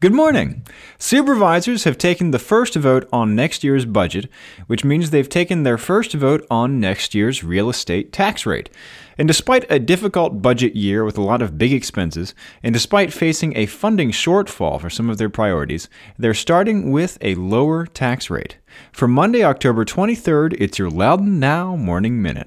Good morning. Supervisors have taken the first vote on next year's budget, which means they've taken their first vote on next year's real estate tax rate. And despite a difficult budget year with a lot of big expenses, and despite facing a funding shortfall for some of their priorities, they're starting with a lower tax rate. For Monday, October 23rd, it's your Loudoun Now Morning Minute.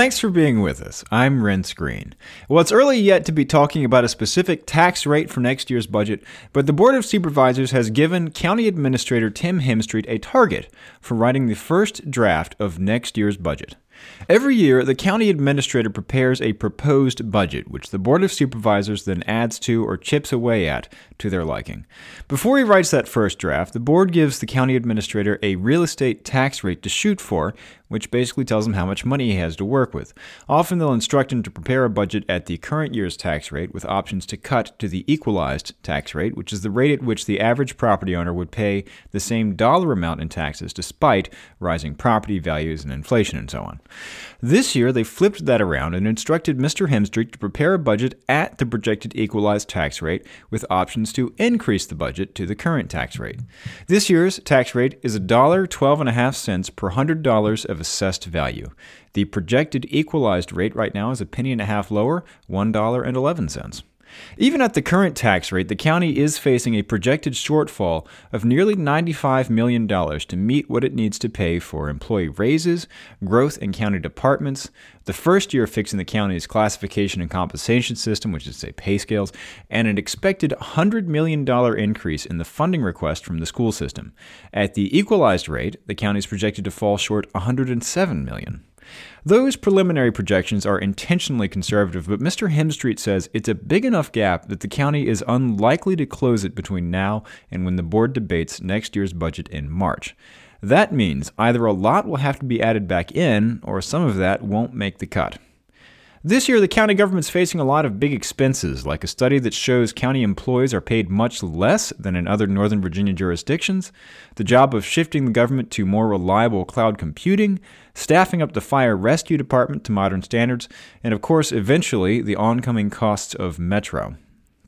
Thanks for being with us. I'm Renss Greene. Well, it's early yet to be talking about a specific tax rate for next year's budget, but the Board of Supervisors has given County Administrator Tim Hemstreet a target for writing the first draft of next year's budget. Every year, the county administrator prepares a proposed budget, which the Board of Supervisors then adds to or chips away at to their liking. Before he writes that first draft, the board gives the county administrator a real estate tax rate to shoot for, which basically tells him how much money he has to work with. Often they'll instruct him to prepare a budget at the current year's tax rate with options to cut to the equalized tax rate, which is the rate at which the average property owner would pay the same dollar amount in taxes despite rising property values and inflation and so on. This year, they flipped that around and instructed Mr. Hemstreet to prepare a budget at the projected equalized tax rate with options to increase the budget to the current tax rate. This year's tax rate is $1.12.5 per $100 of assessed value. The projected equalized rate right now is a penny and a half lower, $1.11. Even at the current tax rate, the county is facing a projected shortfall of nearly $95 million to meet what it needs to pay for employee raises, growth in county departments, the first year fixing the county's classification and compensation system, which is, say, pay scales, and an expected $100 million increase in the funding request from the school system. At the equalized rate, the county is projected to fall short $107 million. Those preliminary projections are intentionally conservative, but Mr. Hemstreet says it's a big enough gap that the county is unlikely to close it between now and when the board debates next year's budget in March. That means either a lot will have to be added back in, or some of that won't make the cut. This year, the county government's facing a lot of big expenses, like a study that shows county employees are paid much less than in other Northern Virginia jurisdictions, the job of shifting the government to more reliable cloud computing, staffing up the fire rescue department to modern standards, and of course, eventually, the oncoming costs of Metro.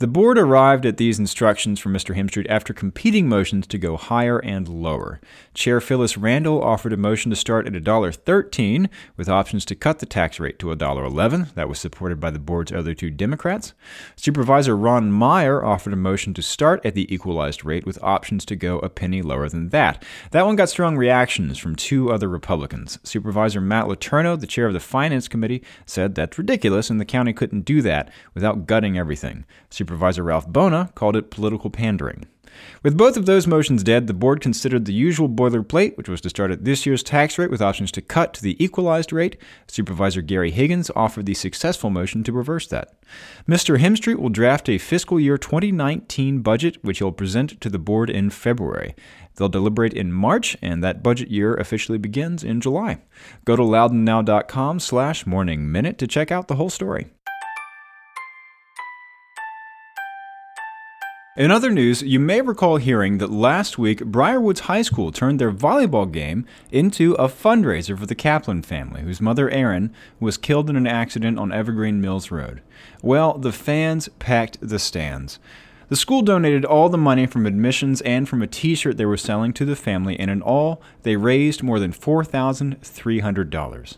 The board arrived at these instructions from Mr. Hemstreet after competing motions to go higher and lower. Chair Phyllis Randall offered a motion to start at $1.13 with options to cut the tax rate to $1.11. That was supported by the board's other two Democrats. Supervisor Ron Meyer offered a motion to start at the equalized rate with options to go a penny lower than that. That one got strong reactions from two other Republicans. Supervisor Matt Letourneau, the chair of the Finance Committee, said that's ridiculous and the county couldn't do that without gutting everything. Supervisor Ralph Buona called it political pandering. With both of those motions dead, the board considered the usual boilerplate, which was to start at this year's tax rate with options to cut to the equalized rate. Supervisor Gary Higgins offered the successful motion to reverse that. Mr. Hemstreet will draft a fiscal year 2019 budget, which he'll present to the board in February. They'll deliberate in March, and that budget year officially begins in July. Go to loudounnow.com slash morning minute to check out the whole story. In other news, you may recall hearing that last week Briar Woods High School turned their volleyball game into a fundraiser for the Kaplan family, whose mother Erin was killed in an accident on Evergreen Mills Road. Well, the fans packed the stands. The school donated all the money from admissions and from a t shirt they were selling to the family, and in all, they raised more than $4,300.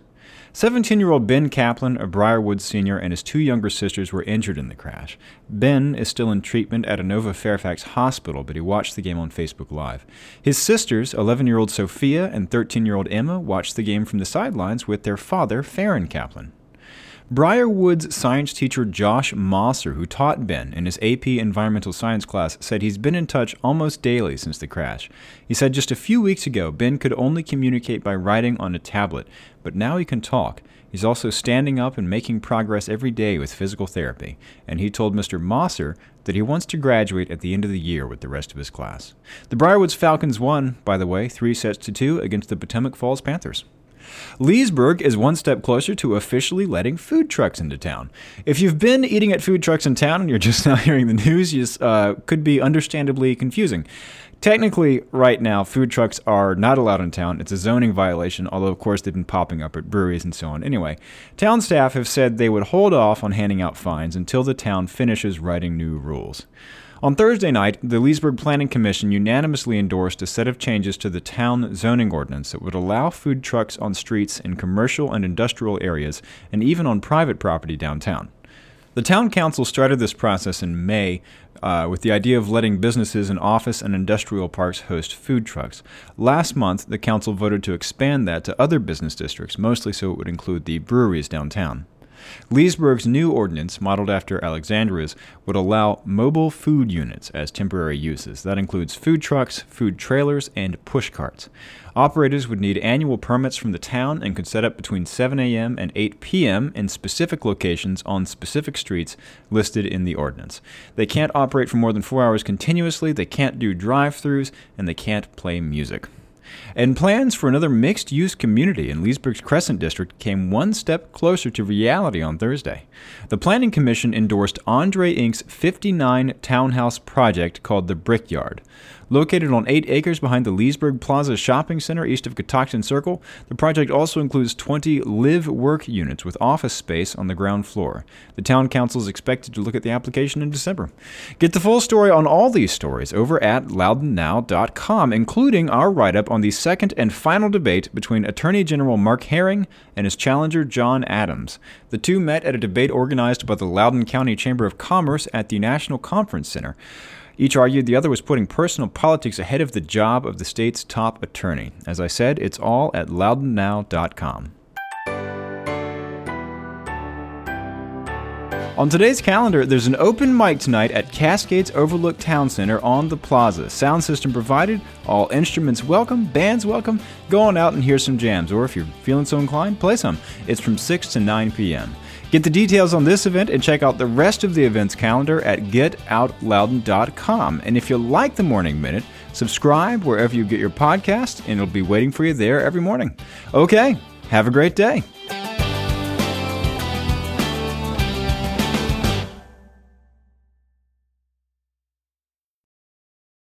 17 year old Ben Kaplan, a Briarwood senior, and his two younger sisters were injured in the crash. Ben is still in treatment at Inova Fairfax Hospital, but he watched the game on Facebook Live. His sisters, 11 year old Sophia and 13 year old Emma, watched the game from the sidelines with their father, Farron Kaplan. Briarwood's science teacher Josh Mosser, who taught Ben in his AP environmental science class, said he's been in touch almost daily since the crash. He said just a few weeks ago, Ben could only communicate by writing on a tablet, but now he can talk. He's also standing up and making progress every day with physical therapy, and he told Mr. Mosser that he wants to graduate at the end of the year with the rest of his class. The Briar Woods Falcons won, by the way, three sets to two against the Potomac Falls Panthers. Leesburg is one step closer to officially letting food trucks into town. If you've been eating at food trucks in town and you're just now hearing the news, you uh, could be understandably confusing. Technically, right now, food trucks are not allowed in town. It's a zoning violation, although, of course, they've been popping up at breweries and so on. Anyway, town staff have said they would hold off on handing out fines until the town finishes writing new rules. On Thursday night, the Leesburg Planning Commission unanimously endorsed a set of changes to the town zoning ordinance that would allow food trucks on streets in commercial and industrial areas and even on private property downtown. The town council started this process in May uh, with the idea of letting businesses in office and industrial parks host food trucks. Last month, the council voted to expand that to other business districts, mostly so it would include the breweries downtown. Leesburg's new ordinance, modeled after Alexandria's, would allow mobile food units as temporary uses. That includes food trucks, food trailers, and push carts. Operators would need annual permits from the town and could set up between 7 a.m. and 8 p.m. in specific locations on specific streets listed in the ordinance. They can't operate for more than four hours continuously, they can't do drive throughs, and they can't play music. And plans for another mixed use community in Leesburg's Crescent District came one step closer to reality on Thursday. The Planning Commission endorsed Andre Inc.'s 59 townhouse project called the Brickyard. Located on 8 acres behind the Leesburg Plaza Shopping Center east of Catoctin Circle, the project also includes 20 live work units with office space on the ground floor. The Town Council is expected to look at the application in December. Get the full story on all these stories over at loudounnow.com, including our write up on the second and final debate between Attorney General Mark Herring and his challenger John Adams. The two met at a debate organized by the Loudoun County Chamber of Commerce at the National Conference Center. Each argued the other was putting personal politics ahead of the job of the state's top attorney. As I said, it's all at loudounnow.com. On today's calendar, there's an open mic tonight at Cascades Overlook Town Center on the plaza. Sound system provided, all instruments welcome, bands welcome. Go on out and hear some jams, or if you're feeling so inclined, play some. It's from 6 to 9 p.m. Get the details on this event and check out the rest of the event's calendar at getoutloudoun.com. And if you like the Morning Minute, subscribe wherever you get your podcast, and it'll be waiting for you there every morning. Okay, have a great day.